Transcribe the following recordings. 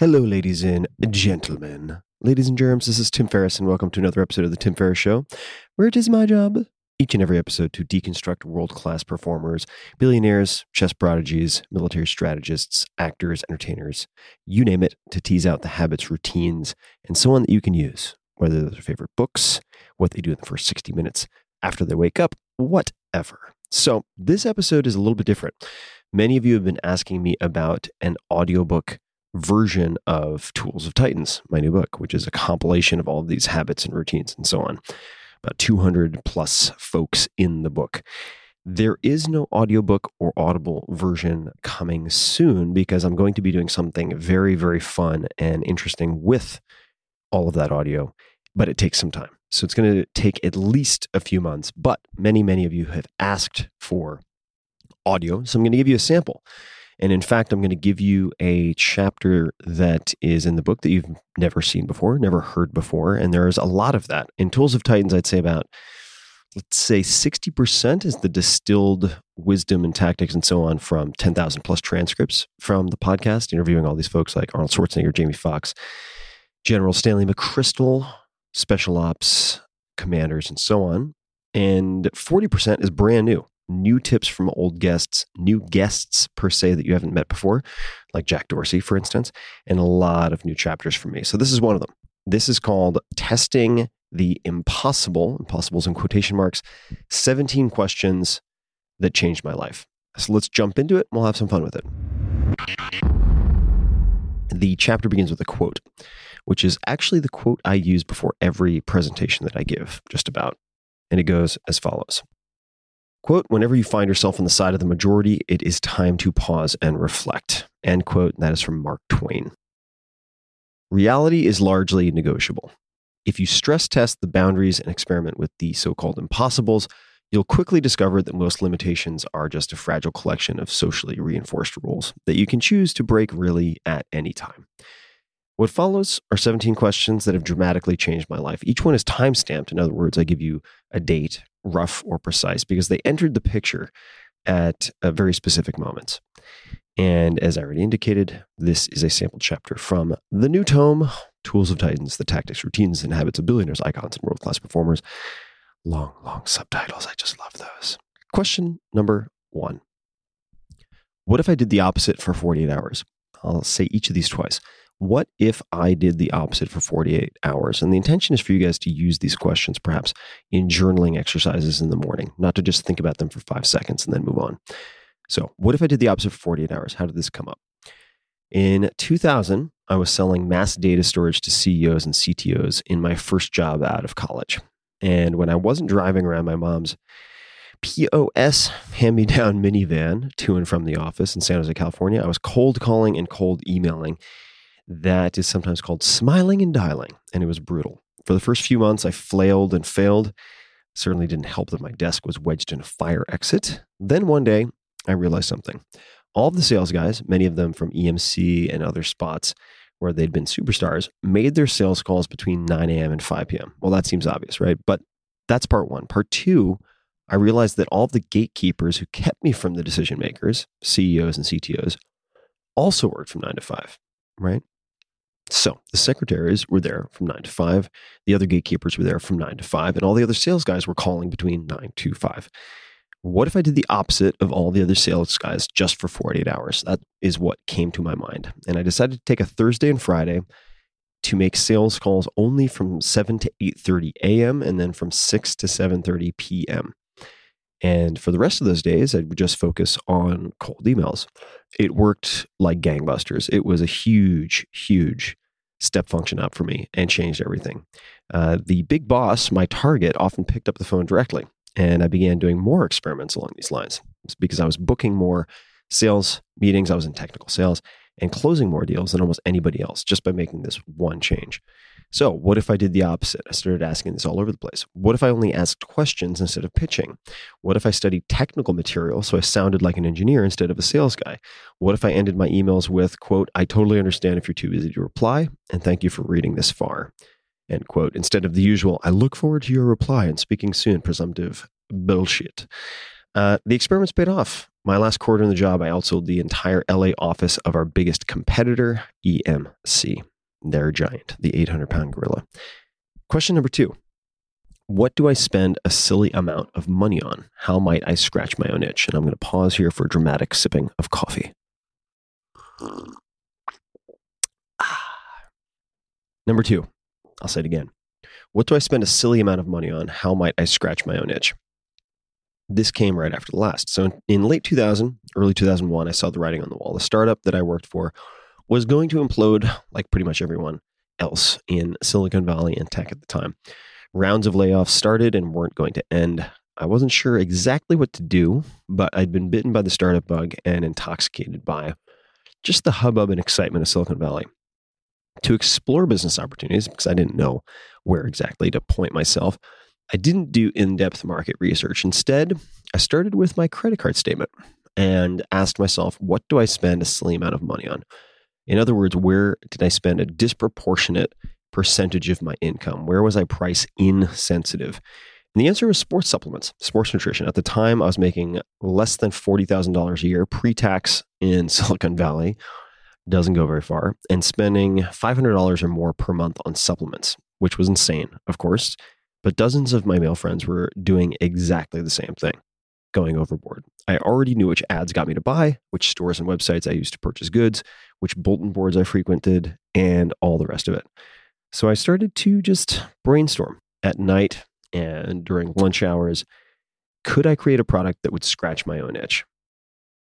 Hello, ladies and gentlemen. Ladies and germs, this is Tim Ferriss, and welcome to another episode of The Tim Ferriss Show, where it is my job each and every episode to deconstruct world class performers, billionaires, chess prodigies, military strategists, actors, entertainers, you name it, to tease out the habits, routines, and so on that you can use, whether those are favorite books, what they do in the first 60 minutes after they wake up, whatever. So, this episode is a little bit different. Many of you have been asking me about an audiobook version of Tools of Titans, my new book, which is a compilation of all of these habits and routines and so on. About 200 plus folks in the book. There is no audiobook or audible version coming soon because I'm going to be doing something very, very fun and interesting with all of that audio, but it takes some time. So it's going to take at least a few months, but many, many of you have asked for audio. So I'm going to give you a sample. And in fact, I'm going to give you a chapter that is in the book that you've never seen before, never heard before. And there's a lot of that. In Tools of Titans, I'd say about, let's say 60% is the distilled wisdom and tactics and so on from 10,000 plus transcripts from the podcast, interviewing all these folks like Arnold Schwarzenegger, Jamie Foxx, General Stanley McChrystal, special ops commanders, and so on. And 40% is brand new new tips from old guests, new guests per se that you haven't met before, like Jack Dorsey, for instance, and a lot of new chapters from me. So this is one of them. This is called Testing the Impossible, impossibles in quotation marks, 17 questions that changed my life. So let's jump into it we'll have some fun with it. The chapter begins with a quote, which is actually the quote I use before every presentation that I give, just about. And it goes as follows Quote, whenever you find yourself on the side of the majority, it is time to pause and reflect. End quote. That is from Mark Twain. Reality is largely negotiable. If you stress test the boundaries and experiment with the so called impossibles, you'll quickly discover that most limitations are just a fragile collection of socially reinforced rules that you can choose to break really at any time. What follows are 17 questions that have dramatically changed my life. Each one is time stamped. In other words, I give you a date rough or precise because they entered the picture at uh, very specific moments. And as I already indicated, this is a sample chapter from the new tome, Tools of Titans, the tactics, routines, and habits of billionaires, icons, and world class performers. Long, long subtitles. I just love those. Question number one What if I did the opposite for 48 hours? I'll say each of these twice. What if I did the opposite for 48 hours? And the intention is for you guys to use these questions perhaps in journaling exercises in the morning, not to just think about them for five seconds and then move on. So, what if I did the opposite for 48 hours? How did this come up? In 2000, I was selling mass data storage to CEOs and CTOs in my first job out of college. And when I wasn't driving around my mom's POS hand me down minivan to and from the office in San Jose, California, I was cold calling and cold emailing. That is sometimes called smiling and dialing, and it was brutal. For the first few months, I flailed and failed. Certainly didn't help that my desk was wedged in a fire exit. Then one day, I realized something. All of the sales guys, many of them from EMC and other spots where they'd been superstars, made their sales calls between 9 a.m. and 5 p.m. Well, that seems obvious, right? But that's part one. Part two, I realized that all of the gatekeepers who kept me from the decision makers, CEOs and CTOs, also worked from 9 to 5, right? So the secretaries were there from 9 to 5. The other gatekeepers were there from 9 to 5. And all the other sales guys were calling between 9 to 5. What if I did the opposite of all the other sales guys just for 48 hours? That is what came to my mind. And I decided to take a Thursday and Friday to make sales calls only from 7 to 8:30 a.m. and then from 6 to 7:30 p.m. And for the rest of those days, I would just focus on cold emails. It worked like gangbusters. It was a huge, huge step function up for me and changed everything. Uh, the big boss, my target, often picked up the phone directly. And I began doing more experiments along these lines because I was booking more sales meetings. I was in technical sales and closing more deals than almost anybody else just by making this one change. So, what if I did the opposite? I started asking this all over the place. What if I only asked questions instead of pitching? What if I studied technical material so I sounded like an engineer instead of a sales guy? What if I ended my emails with, quote, I totally understand if you're too busy to reply, and thank you for reading this far, end quote, instead of the usual, I look forward to your reply and speaking soon, presumptive bullshit. Uh, the experiments paid off. My last quarter in the job, I outsold the entire LA office of our biggest competitor, EMC. They're giant, the 800 pound gorilla. Question number two What do I spend a silly amount of money on? How might I scratch my own itch? And I'm going to pause here for a dramatic sipping of coffee. Number two, I'll say it again. What do I spend a silly amount of money on? How might I scratch my own itch? This came right after the last. So in, in late 2000, early 2001, I saw the writing on the wall. The startup that I worked for was going to implode like pretty much everyone else in Silicon Valley and tech at the time. Rounds of layoffs started and weren't going to end. I wasn't sure exactly what to do, but I'd been bitten by the startup bug and intoxicated by just the hubbub and excitement of Silicon Valley. To explore business opportunities, because I didn't know where exactly to point myself, I didn't do in depth market research. Instead, I started with my credit card statement and asked myself, what do I spend a silly amount of money on? In other words, where did I spend a disproportionate percentage of my income? Where was I price insensitive? And the answer was sports supplements, sports nutrition. At the time, I was making less than $40,000 a year pre tax in Silicon Valley. Doesn't go very far. And spending $500 or more per month on supplements, which was insane, of course. But dozens of my male friends were doing exactly the same thing going overboard. I already knew which ads got me to buy, which stores and websites I used to purchase goods, which bulletin boards I frequented, and all the rest of it. So I started to just brainstorm at night and during lunch hours. Could I create a product that would scratch my own itch?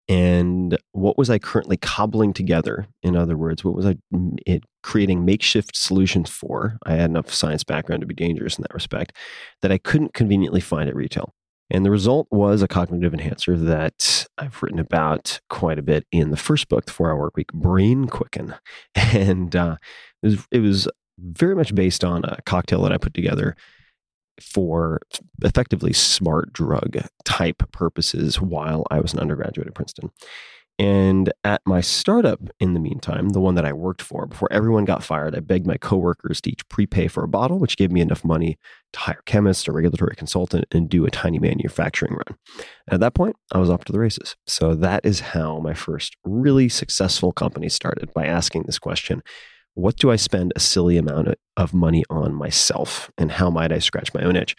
And what was I currently cobbling together? In other words, what was I creating makeshift solutions for? I had enough science background to be dangerous in that respect that I couldn't conveniently find at retail. And the result was a cognitive enhancer that I've written about quite a bit in the first book, The Four Hour Work Week, Brain Quicken. And uh, it, was, it was very much based on a cocktail that I put together for effectively smart drug type purposes while I was an undergraduate at Princeton. And at my startup, in the meantime, the one that I worked for, before everyone got fired, I begged my coworkers to each prepay for a bottle, which gave me enough money to hire chemists, a regulatory consultant, and do a tiny manufacturing run. And at that point, I was off to the races. So that is how my first really successful company started by asking this question What do I spend a silly amount of money on myself? And how might I scratch my own itch?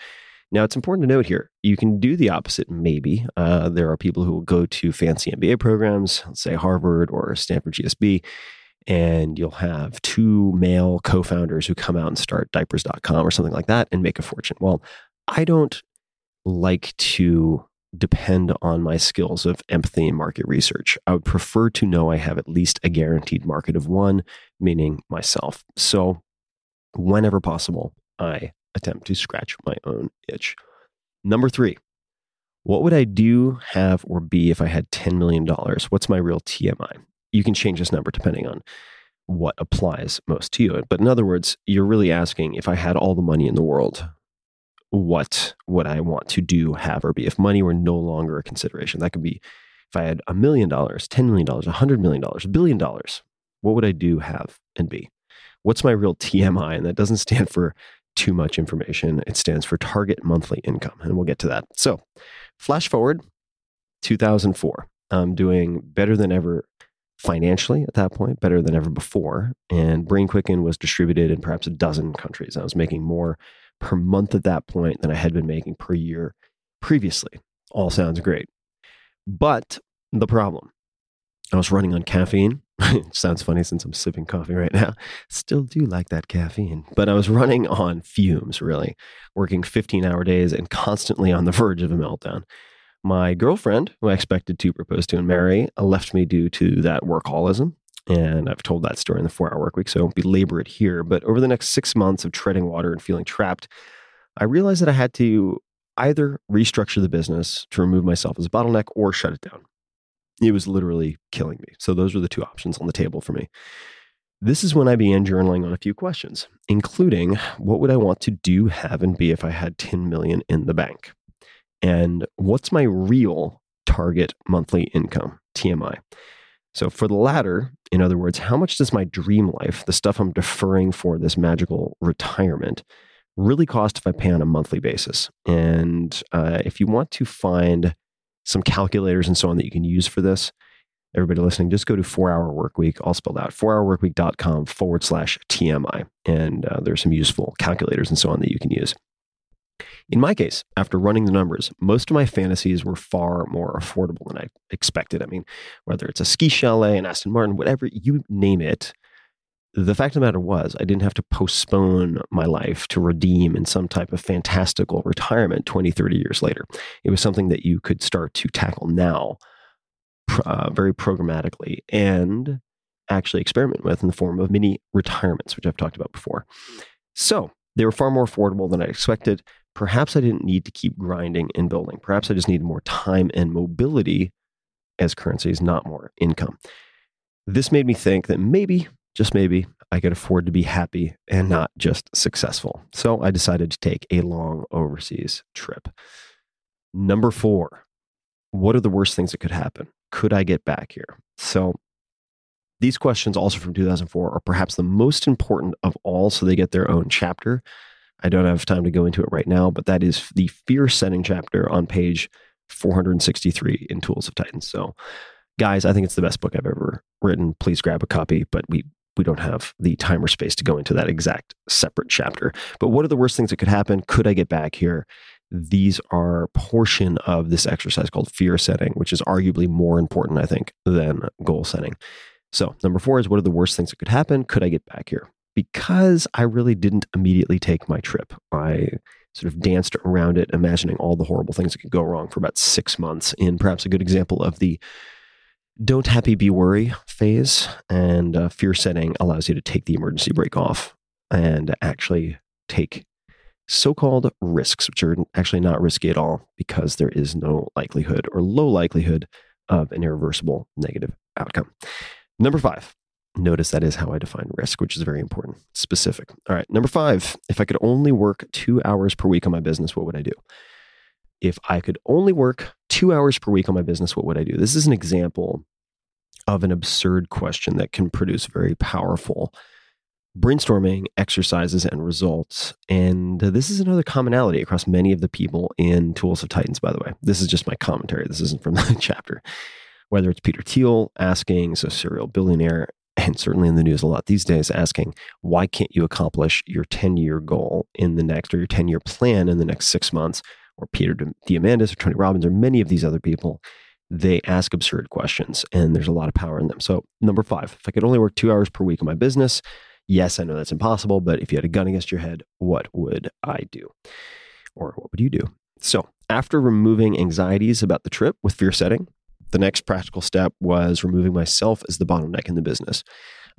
Now, it's important to note here you can do the opposite, maybe. Uh, there are people who will go to fancy MBA programs, let's say Harvard or Stanford GSB, and you'll have two male co founders who come out and start diapers.com or something like that and make a fortune. Well, I don't like to depend on my skills of empathy and market research. I would prefer to know I have at least a guaranteed market of one, meaning myself. So, whenever possible, I attempt to scratch my own itch. Number three, what would I do, have, or be if I had $10 million? What's my real TMI? You can change this number depending on what applies most to you. But in other words, you're really asking if I had all the money in the world, what would I want to do, have, or be? If money were no longer a consideration, that could be if I had a million dollars, $10 million, $100 million, a billion dollars, what would I do, have, and be? What's my real TMI? And that doesn't stand for too much information. It stands for target monthly income, and we'll get to that. So, flash forward 2004. I'm doing better than ever financially at that point, better than ever before. And Brain Quicken was distributed in perhaps a dozen countries. I was making more per month at that point than I had been making per year previously. All sounds great. But the problem I was running on caffeine sounds funny since I'm sipping coffee right now. Still do like that caffeine. But I was running on fumes, really, working 15 hour days and constantly on the verge of a meltdown. My girlfriend, who I expected to propose to and marry, left me due to that workaholism. And I've told that story in the four hour work week, so I won't belabor it here. But over the next six months of treading water and feeling trapped, I realized that I had to either restructure the business to remove myself as a bottleneck or shut it down it was literally killing me. So those were the two options on the table for me. This is when I began journaling on a few questions, including what would I want to do, have, and be if I had 10 million in the bank? And what's my real target monthly income, TMI? So for the latter, in other words, how much does my dream life, the stuff I'm deferring for this magical retirement, really cost if I pay on a monthly basis? And uh, if you want to find some calculators and so on that you can use for this. Everybody listening, just go to 4 Hour Work Week, all spelled out, 4hourworkweek.com forward slash TMI. And uh, there's some useful calculators and so on that you can use. In my case, after running the numbers, most of my fantasies were far more affordable than I expected. I mean, whether it's a ski chalet, an Aston Martin, whatever you name it, the fact of the matter was, I didn't have to postpone my life to redeem in some type of fantastical retirement 20, 30 years later. It was something that you could start to tackle now uh, very programmatically and actually experiment with in the form of mini retirements, which I've talked about before. So they were far more affordable than I expected. Perhaps I didn't need to keep grinding and building. Perhaps I just needed more time and mobility as currencies, not more income. This made me think that maybe just maybe I could afford to be happy and not just successful. So I decided to take a long overseas trip. Number four, what are the worst things that could happen? Could I get back here? So these questions, also from 2004, are perhaps the most important of all, so they get their own chapter. I don't have time to go into it right now, but that is the fear setting chapter on page 463 in Tools of Titans. So, guys, I think it's the best book I've ever written. Please grab a copy, but we we don't have the time or space to go into that exact separate chapter. But what are the worst things that could happen? Could I get back here? These are portion of this exercise called fear setting, which is arguably more important, I think, than goal setting. So, number four is what are the worst things that could happen? Could I get back here? Because I really didn't immediately take my trip. I sort of danced around it, imagining all the horrible things that could go wrong for about six months. In perhaps a good example of the don't happy be worry phase and uh, fear setting allows you to take the emergency brake off and actually take so-called risks which are actually not risky at all because there is no likelihood or low likelihood of an irreversible negative outcome. Number five notice that is how i define risk which is very important specific. All right number five if i could only work two hours per week on my business what would i do? If I could only work two hours per week on my business, what would I do? This is an example of an absurd question that can produce very powerful brainstorming exercises and results. And this is another commonality across many of the people in Tools of Titans, by the way. This is just my commentary. This isn't from the chapter. Whether it's Peter Thiel asking, so serial billionaire, and certainly in the news a lot these days, asking, why can't you accomplish your 10 year goal in the next, or your 10 year plan in the next six months? Or Peter Diamandis or Tony Robbins or many of these other people they ask absurd questions and there's a lot of power in them. So, number five, if I could only work two hours per week in my business, yes, I know that's impossible, but if you had a gun against your head, what would I do? Or what would you do? So, after removing anxieties about the trip with fear setting, the next practical step was removing myself as the bottleneck in the business.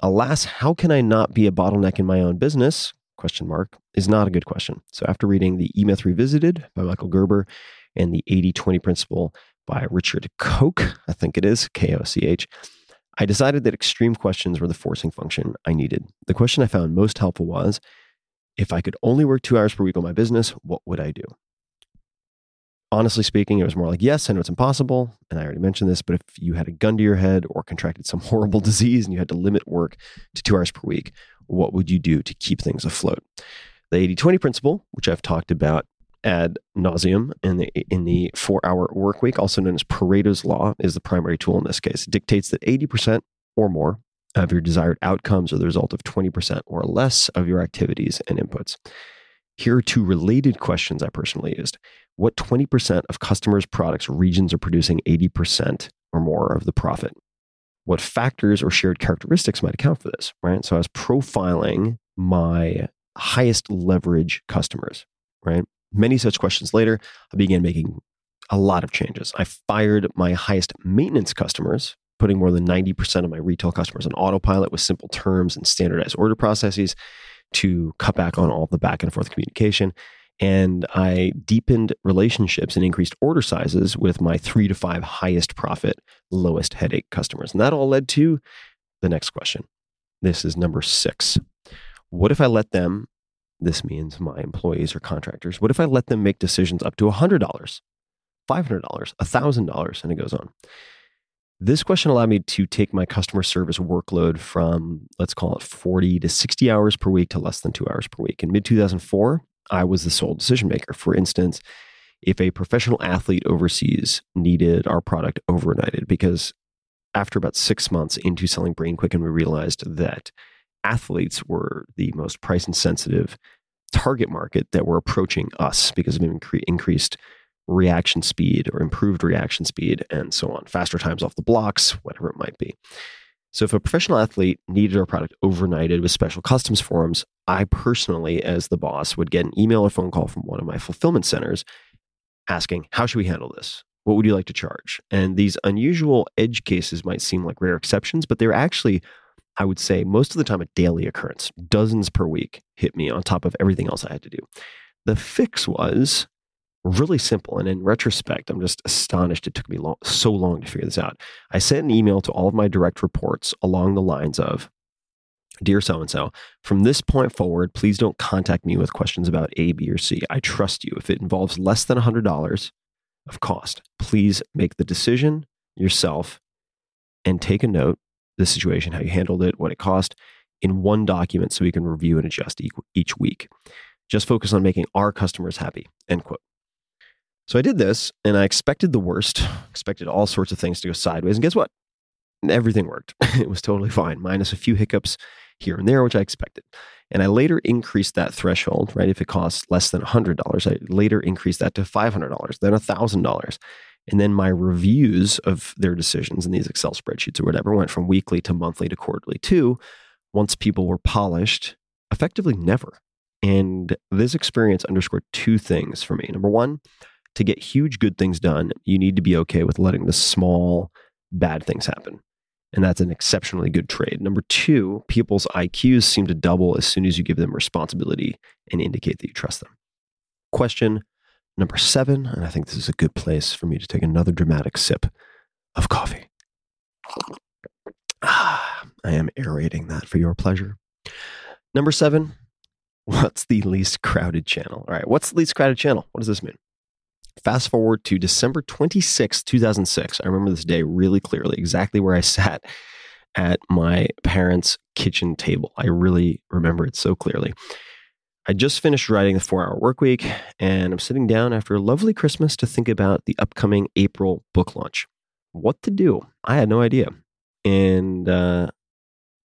Alas, how can I not be a bottleneck in my own business? Question mark is not a good question. So after reading the E Myth Revisited by Michael Gerber and the 80-20 principle by Richard Koch, I think it is, K O C H, I decided that extreme questions were the forcing function I needed. The question I found most helpful was if I could only work two hours per week on my business, what would I do? Honestly speaking, it was more like, yes, I know it's impossible. And I already mentioned this, but if you had a gun to your head or contracted some horrible disease and you had to limit work to two hours per week, what would you do to keep things afloat? The 80 20 principle, which I've talked about ad nauseum in the in the four hour work week, also known as Pareto's law, is the primary tool in this case. It dictates that 80% or more of your desired outcomes are the result of 20% or less of your activities and inputs. Here are two related questions I personally used. What 20% of customers' products regions are producing 80% or more of the profit? What factors or shared characteristics might account for this, right? So I was profiling my highest leverage customers, right? Many such questions later, I began making a lot of changes. I fired my highest maintenance customers, putting more than 90% of my retail customers on autopilot with simple terms and standardized order processes to cut back on all the back and forth communication. And I deepened relationships and increased order sizes with my three to five highest profit, lowest headache customers. And that all led to the next question. This is number six. What if I let them this means my employees or contractors. What if I let them make decisions up to $100, $500, $1,000? And it goes on. This question allowed me to take my customer service workload from, let's call it 40 to 60 hours per week to less than two hours per week. In mid 2004, I was the sole decision maker. For instance, if a professional athlete overseas needed our product overnighted, because after about six months into selling Brain Quicken, we realized that athletes were the most price insensitive target market that were approaching us because of incre- increased reaction speed or improved reaction speed and so on, faster times off the blocks, whatever it might be. So, if a professional athlete needed our product overnighted with special customs forms, I personally, as the boss, would get an email or phone call from one of my fulfillment centers asking, How should we handle this? What would you like to charge? And these unusual edge cases might seem like rare exceptions, but they're actually I would say most of the time a daily occurrence, dozens per week hit me on top of everything else I had to do. The fix was really simple. And in retrospect, I'm just astonished it took me long, so long to figure this out. I sent an email to all of my direct reports along the lines of Dear so and so, from this point forward, please don't contact me with questions about A, B, or C. I trust you. If it involves less than $100 of cost, please make the decision yourself and take a note the situation, how you handled it, what it cost in one document so we can review and adjust each week. Just focus on making our customers happy. End quote. So I did this and I expected the worst, expected all sorts of things to go sideways. And guess what? Everything worked. it was totally fine, minus a few hiccups here and there, which I expected. And I later increased that threshold, right? If it costs less than $100, I later increased that to $500, then $1,000. And then my reviews of their decisions in these Excel spreadsheets or whatever went from weekly to monthly to quarterly too. Once people were polished, effectively never. And this experience underscored two things for me. Number one, to get huge good things done, you need to be okay with letting the small bad things happen. And that's an exceptionally good trade. Number two, people's IQs seem to double as soon as you give them responsibility and indicate that you trust them. Question Number seven, and I think this is a good place for me to take another dramatic sip of coffee. Ah, I am aerating that for your pleasure. Number seven, what's the least crowded channel? All right, what's the least crowded channel? What does this mean? Fast forward to December 26, 2006. I remember this day really clearly, exactly where I sat at my parents' kitchen table. I really remember it so clearly. I just finished writing the four hour work week, and I'm sitting down after a lovely Christmas to think about the upcoming April book launch. What to do? I had no idea. And uh,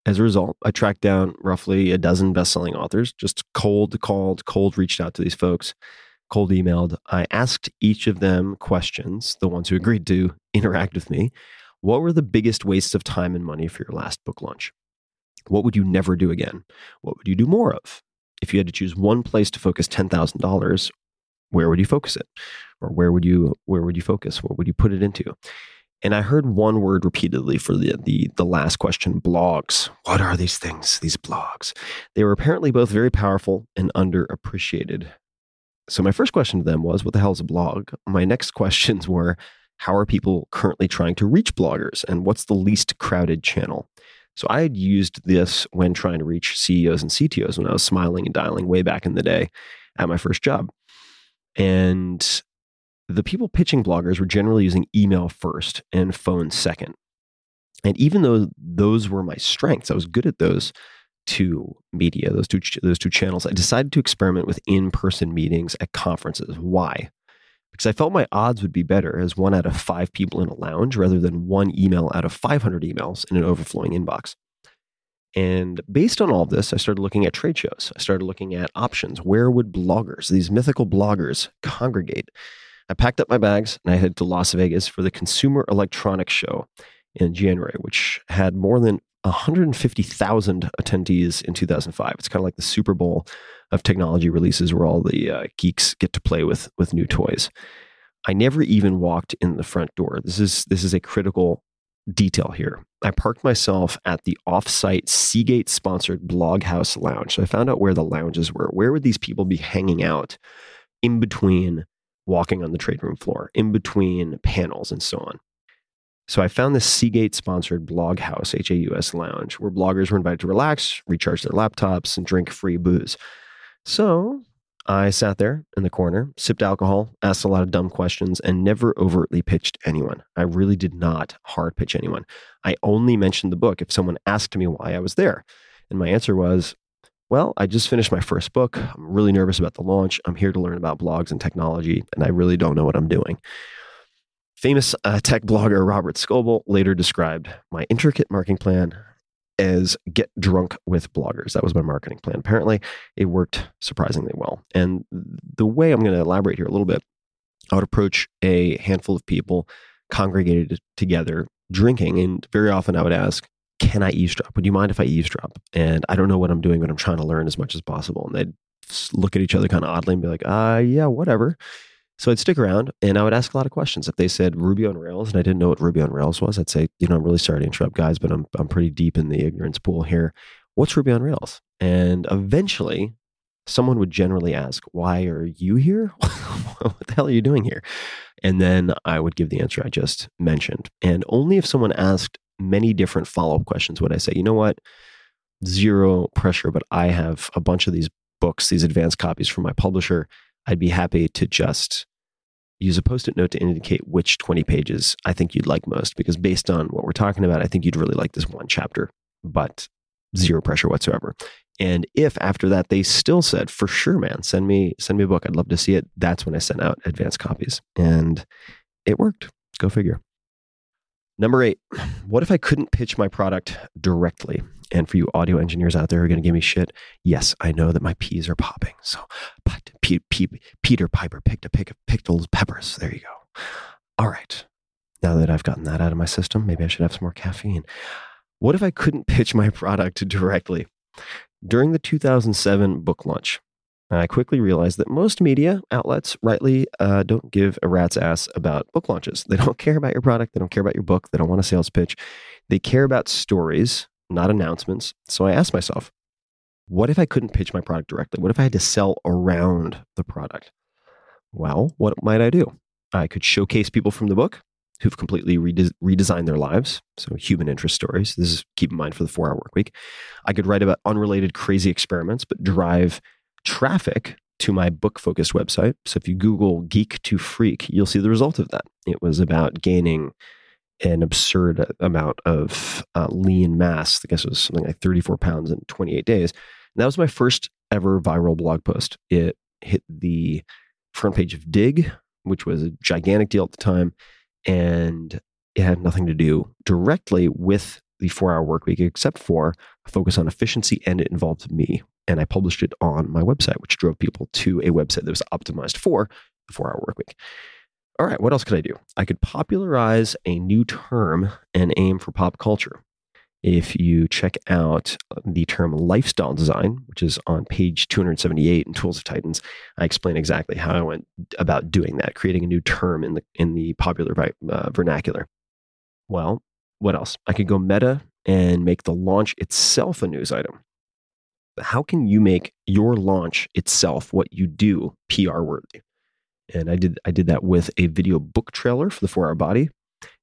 as a result, I tracked down roughly a dozen best selling authors, just cold called, cold reached out to these folks, cold emailed. I asked each of them questions, the ones who agreed to interact with me. What were the biggest wastes of time and money for your last book launch? What would you never do again? What would you do more of? if you had to choose one place to focus $10,000, where would you focus it? Or where would you where would you focus? What would you put it into? And I heard one word repeatedly for the, the the last question, blogs. What are these things? These blogs. They were apparently both very powerful and underappreciated. So my first question to them was, what the hell is a blog? My next questions were, how are people currently trying to reach bloggers and what's the least crowded channel? So I had used this when trying to reach CEOs and CTOs when I was smiling and dialing way back in the day at my first job. And the people pitching bloggers were generally using email first and phone second. And even though those were my strengths, I was good at those two media, those two those two channels. I decided to experiment with in-person meetings at conferences. Why? Because I felt my odds would be better as one out of five people in a lounge rather than one email out of 500 emails in an overflowing inbox. And based on all this, I started looking at trade shows. I started looking at options. Where would bloggers, these mythical bloggers, congregate? I packed up my bags and I headed to Las Vegas for the Consumer Electronics Show in January, which had more than 150,000 attendees in 2005. It's kind of like the Super Bowl of technology releases where all the uh, geeks get to play with with new toys. I never even walked in the front door. This is this is a critical detail here. I parked myself at the offsite Seagate sponsored Bloghaus Lounge. So I found out where the lounges were. Where would these people be hanging out in between walking on the trade room floor, in between panels and so on? So I found this Seagate sponsored Bloghaus, H A U S lounge, where bloggers were invited to relax, recharge their laptops, and drink free booze. So I sat there in the corner, sipped alcohol, asked a lot of dumb questions, and never overtly pitched anyone. I really did not hard pitch anyone. I only mentioned the book if someone asked me why I was there. And my answer was, well, I just finished my first book. I'm really nervous about the launch. I'm here to learn about blogs and technology, and I really don't know what I'm doing. Famous uh, tech blogger Robert Scoble later described my intricate marketing plan as get drunk with bloggers. That was my marketing plan. Apparently, it worked surprisingly well. And the way I'm going to elaborate here a little bit, I would approach a handful of people congregated together drinking. And very often I would ask, Can I eavesdrop? Would you mind if I eavesdrop? And I don't know what I'm doing, but I'm trying to learn as much as possible. And they'd look at each other kind of oddly and be like, uh, yeah, whatever. So I'd stick around and I would ask a lot of questions. If they said Ruby on Rails and I didn't know what Ruby on Rails was, I'd say, you know, I'm really sorry to interrupt, guys, but I'm I'm pretty deep in the ignorance pool here. What's Ruby on Rails? And eventually, someone would generally ask, "Why are you here? what the hell are you doing here?" And then I would give the answer I just mentioned. And only if someone asked many different follow up questions would I say, "You know what? Zero pressure, but I have a bunch of these books, these advanced copies from my publisher." I'd be happy to just use a post it note to indicate which 20 pages I think you'd like most. Because based on what we're talking about, I think you'd really like this one chapter, but zero pressure whatsoever. And if after that they still said, for sure, man, send me send me a book. I'd love to see it. That's when I sent out advanced copies. And it worked. Go figure. Number eight, what if I couldn't pitch my product directly? And for you audio engineers out there who are going to give me shit, yes, I know that my peas are popping. So Peter Piper picked a pick of pickles peppers. There you go. All right. Now that I've gotten that out of my system, maybe I should have some more caffeine. What if I couldn't pitch my product directly? During the 2007 book launch, I quickly realized that most media outlets rightly uh, don't give a rat's ass about book launches. They don't care about your product. They don't care about your book. They don't want a sales pitch. They care about stories not announcements. So I asked myself, what if I couldn't pitch my product directly? What if I had to sell around the product? Well, what might I do? I could showcase people from the book who've completely rede- redesigned their lives. So, human interest stories. This is keep in mind for the four hour work week. I could write about unrelated crazy experiments, but drive traffic to my book focused website. So if you Google Geek to Freak, you'll see the result of that. It was about gaining an absurd amount of uh, lean mass. I guess it was something like 34 pounds in 28 days. And that was my first ever viral blog post. It hit the front page of Digg, which was a gigantic deal at the time. And it had nothing to do directly with the four hour work week, except for a focus on efficiency, and it involved me. And I published it on my website, which drove people to a website that was optimized for the four hour work week. All right, what else could I do? I could popularize a new term and aim for pop culture. If you check out the term lifestyle design, which is on page 278 in Tools of Titans, I explain exactly how I went about doing that, creating a new term in the in the popular uh, vernacular. Well, what else? I could go meta and make the launch itself a news item. How can you make your launch itself what you do PR worthy? And I did I did that with a video book trailer for the 4-hour body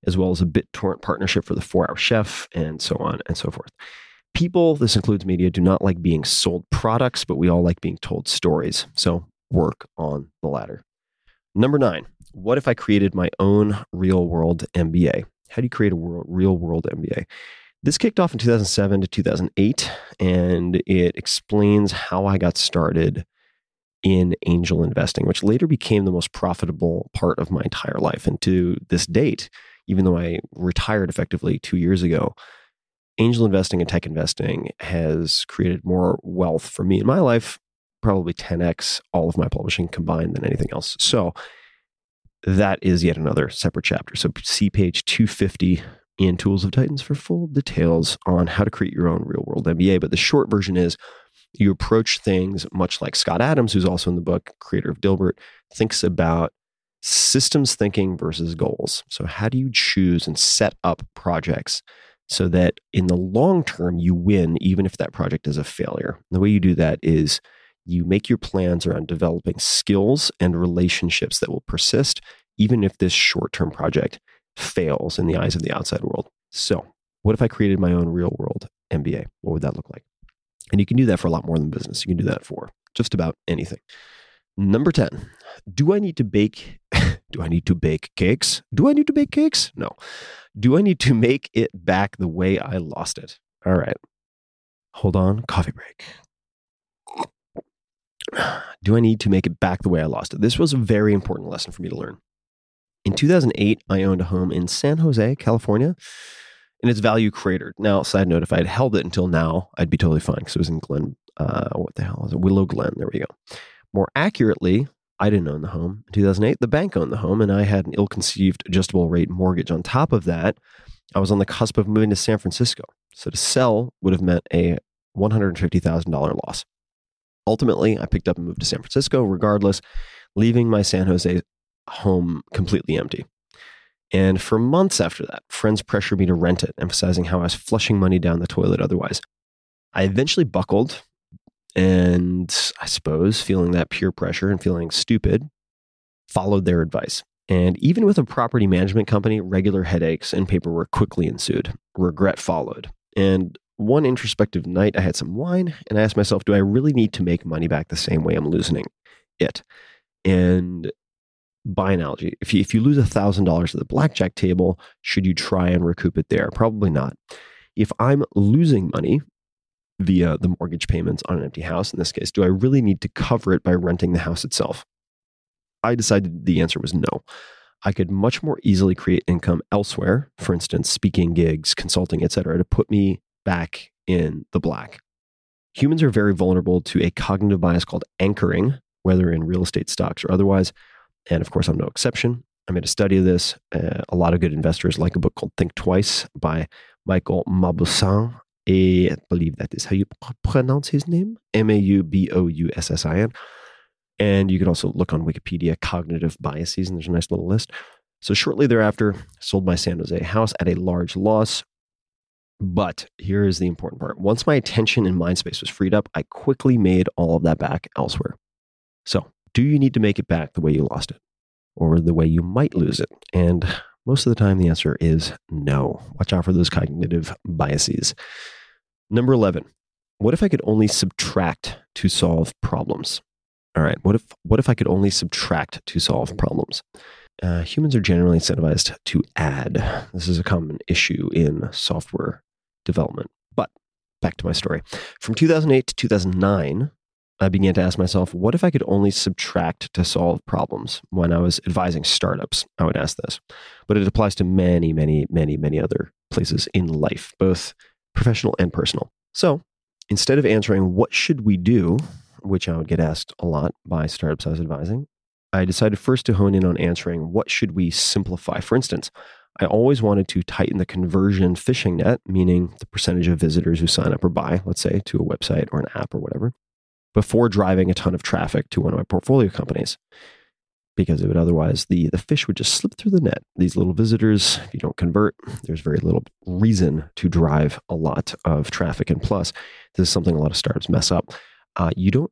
as well as a BitTorrent partnership for the 4-hour chef and so on and so forth. People, this includes media, do not like being sold products, but we all like being told stories. So work on the latter. Number 9, what if I created my own real world MBA? How do you create a world, real world MBA? This kicked off in 2007 to 2008, and it explains how I got started in angel investing, which later became the most profitable part of my entire life. And to this date, even though I retired effectively two years ago, angel investing and tech investing has created more wealth for me in my life, probably 10x all of my publishing combined than anything else. So that is yet another separate chapter. So see page 250 in Tools of Titans for full details on how to create your own real world MBA. But the short version is you approach things much like Scott Adams, who's also in the book, creator of Dilbert, thinks about systems thinking versus goals. So, how do you choose and set up projects so that in the long term you win, even if that project is a failure? And the way you do that is you make your plans around developing skills and relationships that will persist, even if this short term project fails in the eyes of the outside world. So, what if I created my own real world MBA? What would that look like? And you can do that for a lot more than business. You can do that for just about anything. Number 10, do I need to bake? do I need to bake cakes? Do I need to bake cakes? No. Do I need to make it back the way I lost it? All right. Hold on. Coffee break. Do I need to make it back the way I lost it? This was a very important lesson for me to learn. In 2008, I owned a home in San Jose, California, and it's value cratered. Now, side note, if I had held it until now, I'd be totally fine because it was in Glen, uh, what the hell was it? Willow Glen. There we go. More accurately, I didn't own the home. In 2008, the bank owned the home, and I had an ill conceived adjustable rate mortgage. On top of that, I was on the cusp of moving to San Francisco. So to sell would have meant a $150,000 loss. Ultimately, I picked up and moved to San Francisco regardless, leaving my San Jose home completely empty. And for months after that, friends pressured me to rent it, emphasizing how I was flushing money down the toilet otherwise. I eventually buckled, and I suppose feeling that peer pressure and feeling stupid, followed their advice. And even with a property management company, regular headaches and paperwork quickly ensued. Regret followed. And one introspective night, I had some wine and I asked myself, do I really need to make money back the same way I'm losing it? And by analogy, if you, if you lose $1,000 at the blackjack table, should you try and recoup it there? Probably not. If I'm losing money via the mortgage payments on an empty house, in this case, do I really need to cover it by renting the house itself? I decided the answer was no. I could much more easily create income elsewhere, for instance, speaking gigs, consulting, etc., to put me back in the black. Humans are very vulnerable to a cognitive bias called anchoring, whether in real estate stocks or otherwise. And of course, I'm no exception. I made a study of this. Uh, a lot of good investors like a book called Think Twice by Michael Mauboussin. I believe that is how you pronounce his name M A U B O U S S I N. And you can also look on Wikipedia cognitive biases, and there's a nice little list. So shortly thereafter, sold my San Jose house at a large loss. But here is the important part. Once my attention and mind space was freed up, I quickly made all of that back elsewhere. So do you need to make it back the way you lost it or the way you might lose it? And most of the time, the answer is no. Watch out for those cognitive biases. Number 11, what if I could only subtract to solve problems? All right. What if what if I could only subtract to solve problems? Uh, humans are generally incentivized to add. This is a common issue in software development. But back to my story. From 2008 to 2009, I began to ask myself, what if I could only subtract to solve problems? When I was advising startups, I would ask this. But it applies to many, many, many, many other places in life, both professional and personal. So instead of answering, what should we do? Which I would get asked a lot by startups I was advising, I decided first to hone in on answering, what should we simplify? For instance, I always wanted to tighten the conversion fishing net, meaning the percentage of visitors who sign up or buy, let's say, to a website or an app or whatever, before driving a ton of traffic to one of my portfolio companies. Because it would otherwise, the, the fish would just slip through the net. These little visitors, if you don't convert, there's very little reason to drive a lot of traffic. And plus, this is something a lot of startups mess up. Uh, you don't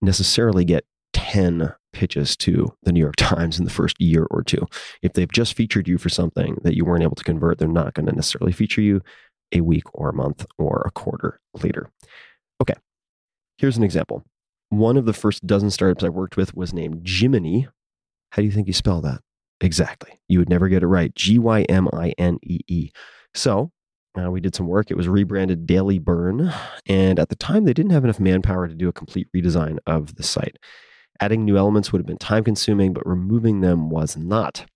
necessarily get 10 pitches to the New York Times in the first year or two. If they've just featured you for something that you weren't able to convert, they're not going to necessarily feature you a week or a month or a quarter later. Okay, here's an example. One of the first dozen startups I worked with was named Gyminee. How do you think you spell that? Exactly. You would never get it right. G Y M I N E E. So uh, we did some work. It was rebranded Daily Burn. And at the time, they didn't have enough manpower to do a complete redesign of the site. Adding new elements would have been time consuming, but removing them was not.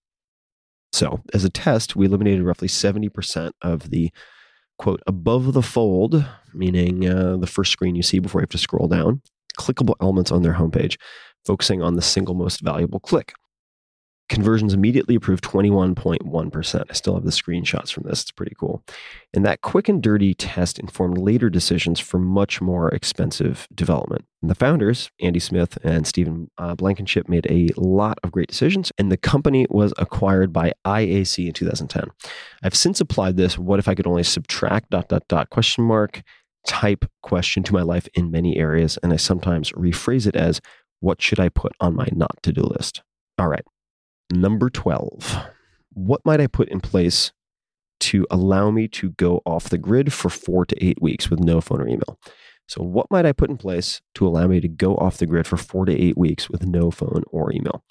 So, as a test, we eliminated roughly 70% of the quote above the fold, meaning uh, the first screen you see before you have to scroll down, clickable elements on their homepage, focusing on the single most valuable click. Conversions immediately improved 21.1%. I still have the screenshots from this. It's pretty cool. And that quick and dirty test informed later decisions for much more expensive development. And the founders, Andy Smith and Stephen uh, Blankenship, made a lot of great decisions, and the company was acquired by IAC in 2010. I've since applied this what if I could only subtract dot dot dot question mark type question to my life in many areas, and I sometimes rephrase it as what should I put on my not to do list? All right. Number 12. What might I put in place to allow me to go off the grid for four to eight weeks with no phone or email? So, what might I put in place to allow me to go off the grid for four to eight weeks with no phone or email?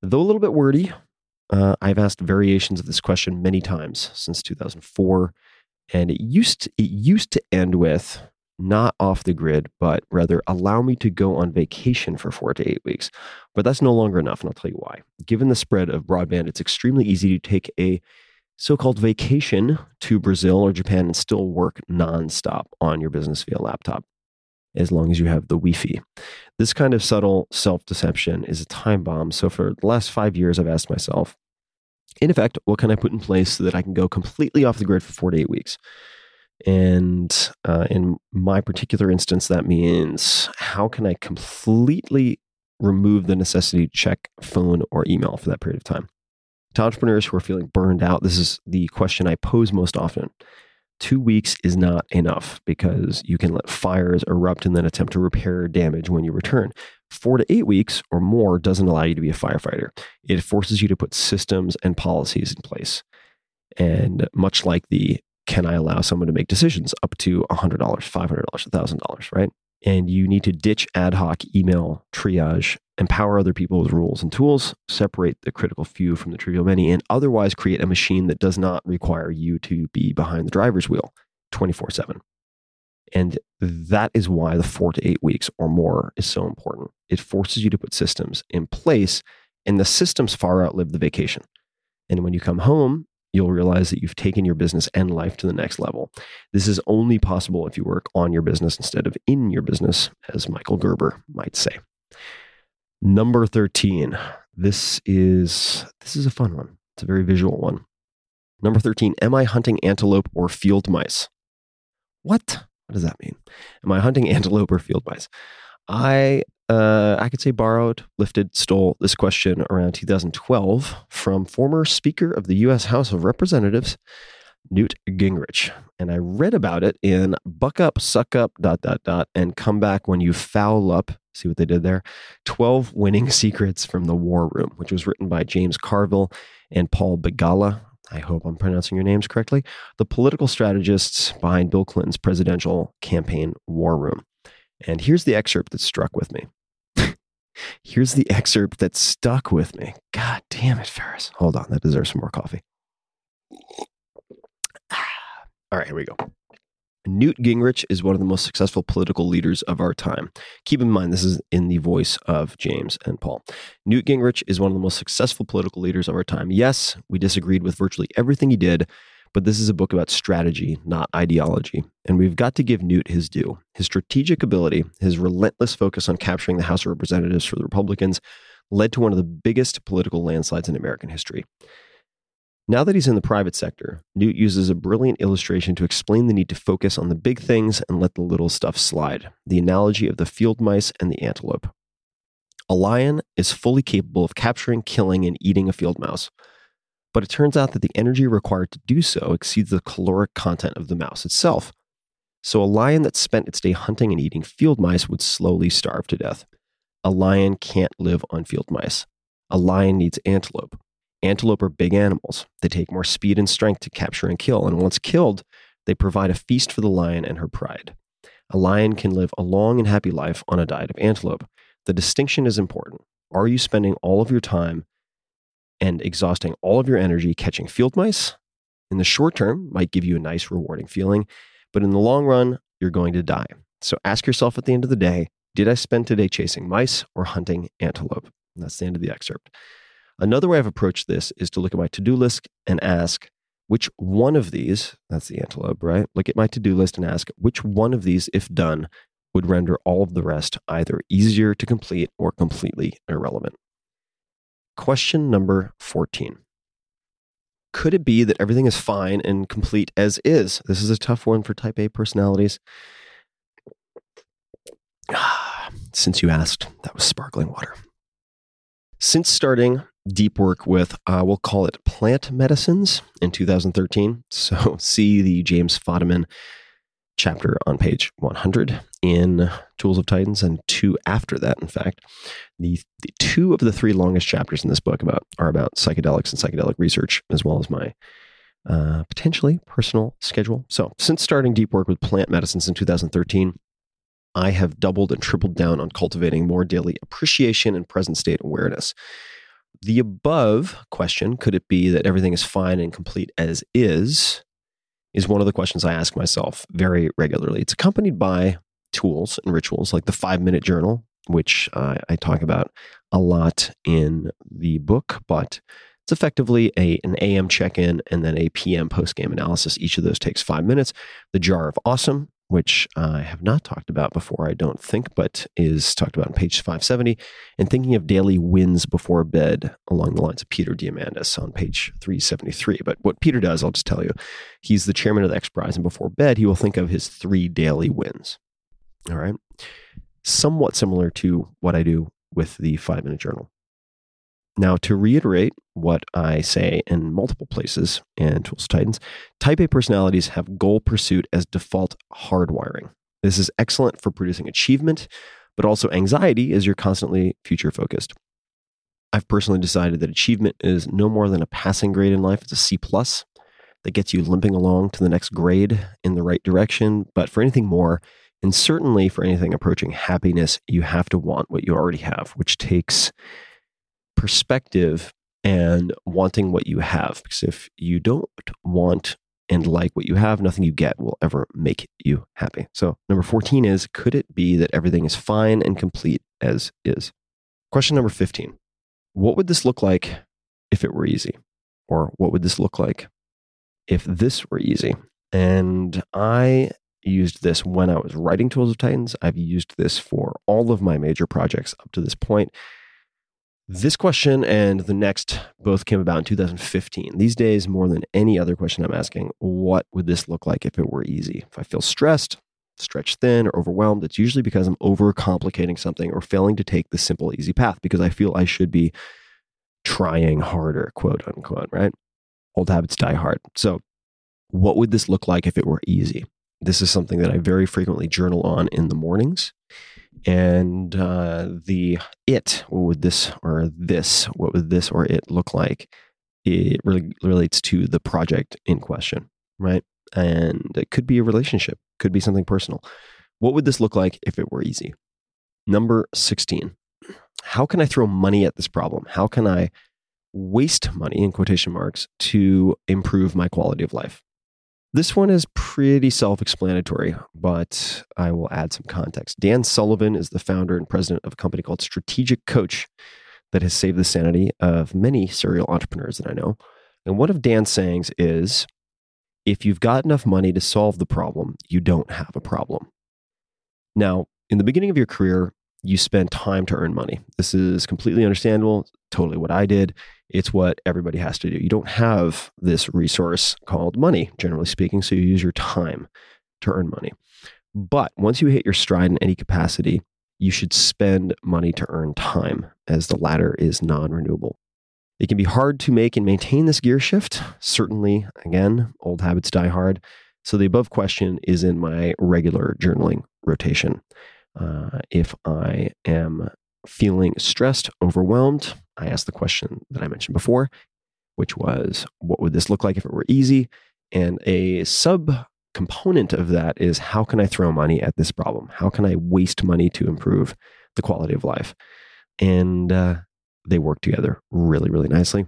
Though a little bit wordy, uh, I've asked variations of this question many times since 2004, and it used to, it used to end with not off the grid, but rather allow me to go on vacation for four to eight weeks. But that's no longer enough, and I'll tell you why. Given the spread of broadband, it's extremely easy to take a so called vacation to Brazil or Japan and still work nonstop on your business via laptop, as long as you have the Wi Fi. This kind of subtle self deception is a time bomb. So for the last five years, I've asked myself, in effect, what can I put in place so that I can go completely off the grid for four to eight weeks? And uh, in my particular instance, that means how can I completely remove the necessity to check phone or email for that period of time? To entrepreneurs who are feeling burned out, this is the question I pose most often. Two weeks is not enough because you can let fires erupt and then attempt to repair damage when you return. Four to eight weeks or more doesn't allow you to be a firefighter. It forces you to put systems and policies in place. And much like the can I allow someone to make decisions up to $100, $500, $1,000, right? And you need to ditch ad hoc email triage, empower other people with rules and tools, separate the critical few from the trivial many, and otherwise create a machine that does not require you to be behind the driver's wheel 24 7. And that is why the four to eight weeks or more is so important. It forces you to put systems in place, and the systems far outlive the vacation. And when you come home, you'll realize that you've taken your business and life to the next level. This is only possible if you work on your business instead of in your business, as Michael Gerber might say. Number 13. This is this is a fun one. It's a very visual one. Number 13, am I hunting antelope or field mice? What? What does that mean? Am I hunting antelope or field mice? I uh, I could say borrowed, lifted, stole this question around 2012 from former Speaker of the U.S. House of Representatives, Newt Gingrich. And I read about it in Buck Up, Suck Up, dot, dot, dot, and Come Back When You Foul Up. See what they did there? 12 Winning Secrets from the War Room, which was written by James Carville and Paul Begala. I hope I'm pronouncing your names correctly. The political strategists behind Bill Clinton's presidential campaign war room. And here's the excerpt that struck with me. Here's the excerpt that stuck with me. God damn it, Ferriss. Hold on, that deserves some more coffee. Ah, all right, here we go. Newt Gingrich is one of the most successful political leaders of our time. Keep in mind, this is in the voice of James and Paul. Newt Gingrich is one of the most successful political leaders of our time. Yes, we disagreed with virtually everything he did, but this is a book about strategy, not ideology. And we've got to give Newt his due. His strategic ability, his relentless focus on capturing the House of Representatives for the Republicans, led to one of the biggest political landslides in American history. Now that he's in the private sector, Newt uses a brilliant illustration to explain the need to focus on the big things and let the little stuff slide the analogy of the field mice and the antelope. A lion is fully capable of capturing, killing, and eating a field mouse. But it turns out that the energy required to do so exceeds the caloric content of the mouse itself. So a lion that spent its day hunting and eating field mice would slowly starve to death. A lion can't live on field mice. A lion needs antelope. Antelope are big animals. They take more speed and strength to capture and kill, and once killed, they provide a feast for the lion and her pride. A lion can live a long and happy life on a diet of antelope. The distinction is important. Are you spending all of your time and exhausting all of your energy catching field mice? In the short term, might give you a nice, rewarding feeling, but in the long run, you're going to die. So ask yourself at the end of the day did I spend today chasing mice or hunting antelope? And that's the end of the excerpt. Another way I've approached this is to look at my to do list and ask which one of these, that's the antelope, right? Look at my to do list and ask which one of these, if done, would render all of the rest either easier to complete or completely irrelevant. Question number 14. Could it be that everything is fine and complete as is? This is a tough one for type A personalities. Since you asked, that was sparkling water. Since starting deep work with, uh, we'll call it plant medicines in 2013. So see the James Fadiman chapter on page 100 in Tools of Titans, and two after that, in fact. The, the two of the three longest chapters in this book about are about psychedelics and psychedelic research, as well as my uh, potentially personal schedule. So, since starting deep work with plant medicines in 2013, I have doubled and tripled down on cultivating more daily appreciation and present state awareness. The above question, could it be that everything is fine and complete as is, is one of the questions I ask myself very regularly. It's accompanied by tools and rituals like the five minute journal, which uh, I talk about a lot in the book, but it's effectively a, an AM check in and then a PM post game analysis. Each of those takes five minutes. The jar of awesome, which I have not talked about before, I don't think, but is talked about on page 570, and thinking of daily wins before bed along the lines of Peter Diamandis on page 373. But what Peter does, I'll just tell you, he's the chairman of the X Prize, and before bed, he will think of his three daily wins. All right. Somewhat similar to what I do with the five minute journal. Now, to reiterate what I say in multiple places in Tools Titans, type A personalities have goal pursuit as default hardwiring. This is excellent for producing achievement, but also anxiety as you're constantly future focused. I've personally decided that achievement is no more than a passing grade in life. It's a C plus that gets you limping along to the next grade in the right direction. But for anything more, and certainly for anything approaching happiness, you have to want what you already have, which takes perspective and wanting what you have. Because if you don't want and like what you have, nothing you get will ever make you happy. So, number 14 is Could it be that everything is fine and complete as is? Question number 15 What would this look like if it were easy? Or what would this look like if this were easy? And I used this when I was writing Tools of Titans. I've used this for all of my major projects up to this point. This question and the next both came about in 2015. These days, more than any other question I'm asking, what would this look like if it were easy? If I feel stressed, stretched thin, or overwhelmed, it's usually because I'm overcomplicating something or failing to take the simple, easy path because I feel I should be trying harder, quote unquote, right? Old habits die hard. So, what would this look like if it were easy? This is something that I very frequently journal on in the mornings and uh, the it what would this or this what would this or it look like? It really relates to the project in question right? And it could be a relationship could be something personal. What would this look like if it were easy? Number 16 how can I throw money at this problem? How can I waste money in quotation marks to improve my quality of life? This one is pretty self explanatory, but I will add some context. Dan Sullivan is the founder and president of a company called Strategic Coach that has saved the sanity of many serial entrepreneurs that I know. And one of Dan's sayings is if you've got enough money to solve the problem, you don't have a problem. Now, in the beginning of your career, you spend time to earn money. This is completely understandable, totally what I did. It's what everybody has to do. You don't have this resource called money, generally speaking, so you use your time to earn money. But once you hit your stride in any capacity, you should spend money to earn time, as the latter is non renewable. It can be hard to make and maintain this gear shift. Certainly, again, old habits die hard. So the above question is in my regular journaling rotation. Uh, if I am feeling stressed, overwhelmed, I ask the question that I mentioned before, which was, what would this look like if it were easy? And a sub component of that is, how can I throw money at this problem? How can I waste money to improve the quality of life? And uh, they work together really, really nicely.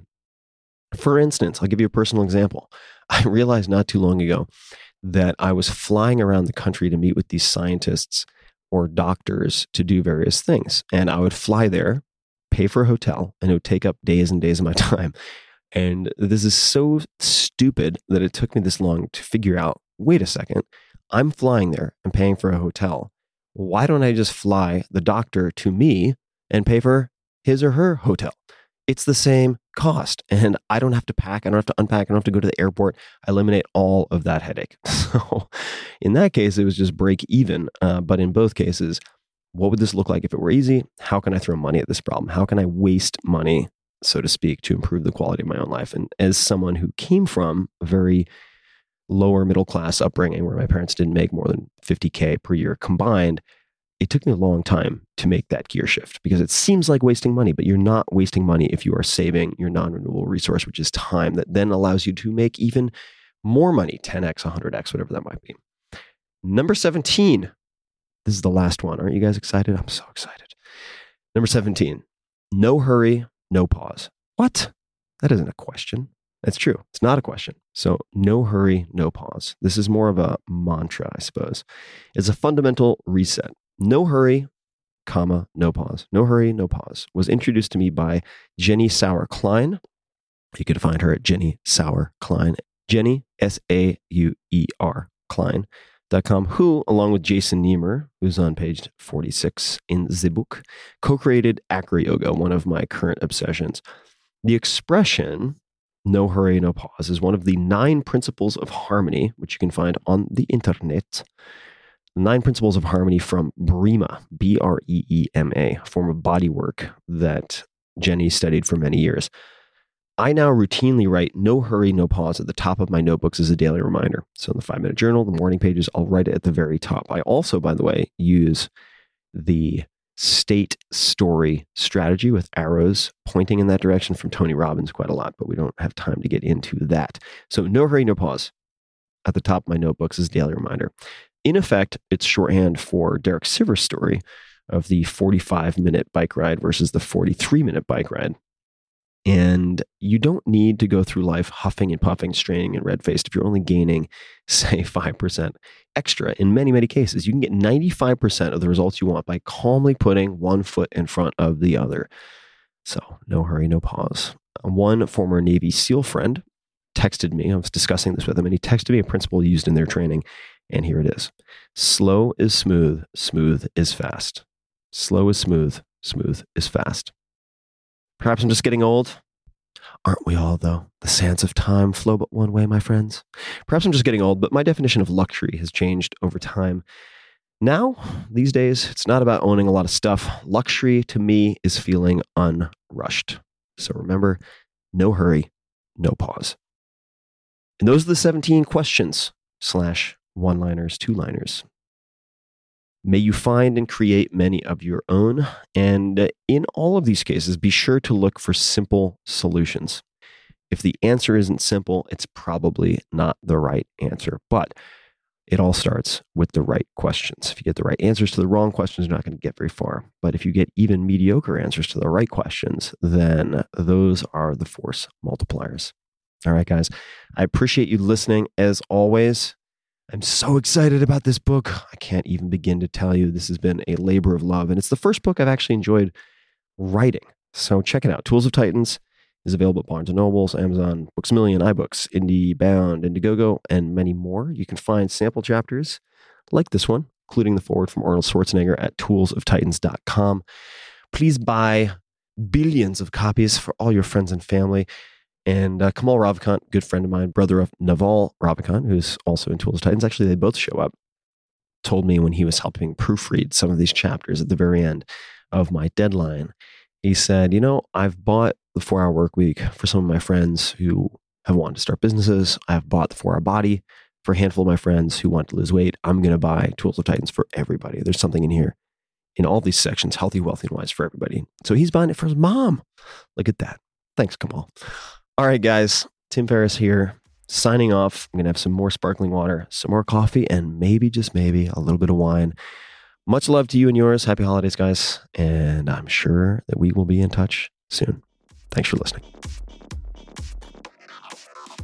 For instance, I'll give you a personal example. I realized not too long ago that I was flying around the country to meet with these scientists or doctors to do various things. And I would fly there, pay for a hotel, and it would take up days and days of my time. And this is so stupid that it took me this long to figure out wait a second, I'm flying there and paying for a hotel. Why don't I just fly the doctor to me and pay for his or her hotel. It's the same cost. And I don't have to pack. I don't have to unpack. I don't have to go to the airport. I eliminate all of that headache. So in that case, it was just break even. Uh, but in both cases, what would this look like if it were easy? How can I throw money at this problem? How can I waste money, so to speak, to improve the quality of my own life? And as someone who came from a very lower middle class upbringing where my parents didn't make more than 50K per year combined, it took me a long time to make that gear shift because it seems like wasting money, but you're not wasting money if you are saving your non renewable resource, which is time, that then allows you to make even more money 10x, 100x, whatever that might be. Number 17. This is the last one. Aren't you guys excited? I'm so excited. Number 17. No hurry, no pause. What? That isn't a question. That's true. It's not a question. So, no hurry, no pause. This is more of a mantra, I suppose. It's a fundamental reset. No Hurry, comma, no pause. No Hurry, no pause was introduced to me by Jenny Sauer Klein. You can find her at Jenny Sauer Klein. Jenny, S A U E R, Klein.com, who, along with Jason Nemer, who's on page 46 in the book, co created Acro Yoga, one of my current obsessions. The expression no hurry, no pause is one of the nine principles of harmony, which you can find on the internet. Nine Principles of Harmony from Breema, B R E E M A, a form of body work that Jenny studied for many years. I now routinely write no hurry, no pause at the top of my notebooks as a daily reminder. So in the five minute journal, the morning pages, I'll write it at the very top. I also, by the way, use the state story strategy with arrows pointing in that direction from Tony Robbins quite a lot, but we don't have time to get into that. So no hurry, no pause at the top of my notebooks as a daily reminder in effect, it's shorthand for Derek Sivers' story of the 45 minute bike ride versus the 43 minute bike ride. And you don't need to go through life huffing and puffing, straining and red faced if you're only gaining, say, 5% extra. In many, many cases, you can get 95% of the results you want by calmly putting one foot in front of the other. So, no hurry, no pause. One former Navy SEAL friend texted me. I was discussing this with him, and he texted me a principle used in their training. And here it is slow is smooth, smooth is fast. Slow is smooth, smooth is fast. Perhaps I'm just getting old. Aren't we all, though? The sands of time flow but one way, my friends. Perhaps I'm just getting old, but my definition of luxury has changed over time. Now, these days, it's not about owning a lot of stuff. Luxury to me is feeling unrushed. So remember, no hurry, no pause. And those are the 17 questions slash one liners, two liners. May you find and create many of your own. And in all of these cases, be sure to look for simple solutions. If the answer isn't simple, it's probably not the right answer. But it all starts with the right questions. If you get the right answers to the wrong questions, you're not going to get very far. But if you get even mediocre answers to the right questions, then those are the force multipliers. All right, guys. I appreciate you listening as always. I'm so excited about this book. I can't even begin to tell you. This has been a labor of love. And it's the first book I've actually enjoyed writing. So check it out. Tools of Titans is available at Barnes & Nobles, Amazon, Books A Million, iBooks, IndieBound, Indiegogo, and many more. You can find sample chapters like this one, including the foreword from Arnold Schwarzenegger at toolsoftitans.com. Please buy billions of copies for all your friends and family. And uh, Kamal Ravikant, good friend of mine, brother of Naval Ravikant, who's also in Tools of Titans, actually, they both show up, told me when he was helping proofread some of these chapters at the very end of my deadline. He said, You know, I've bought the four hour work week for some of my friends who have wanted to start businesses. I've bought the four hour body for a handful of my friends who want to lose weight. I'm going to buy Tools of Titans for everybody. There's something in here in all these sections, healthy, wealthy, and wise for everybody. So he's buying it for his mom. Look at that. Thanks, Kamal. All right, guys. Tim Ferriss here, signing off. I'm going to have some more sparkling water, some more coffee, and maybe, just maybe, a little bit of wine. Much love to you and yours. Happy holidays, guys. And I'm sure that we will be in touch soon. Thanks for listening.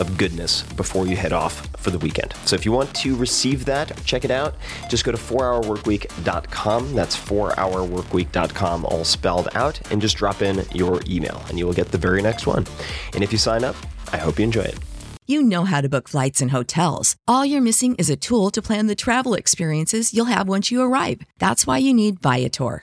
of goodness before you head off for the weekend. So if you want to receive that, check it out. Just go to 4hourworkweek.com. That's 4hourworkweek.com, all spelled out, and just drop in your email, and you will get the very next one. And if you sign up, I hope you enjoy it. You know how to book flights and hotels. All you're missing is a tool to plan the travel experiences you'll have once you arrive. That's why you need Viator.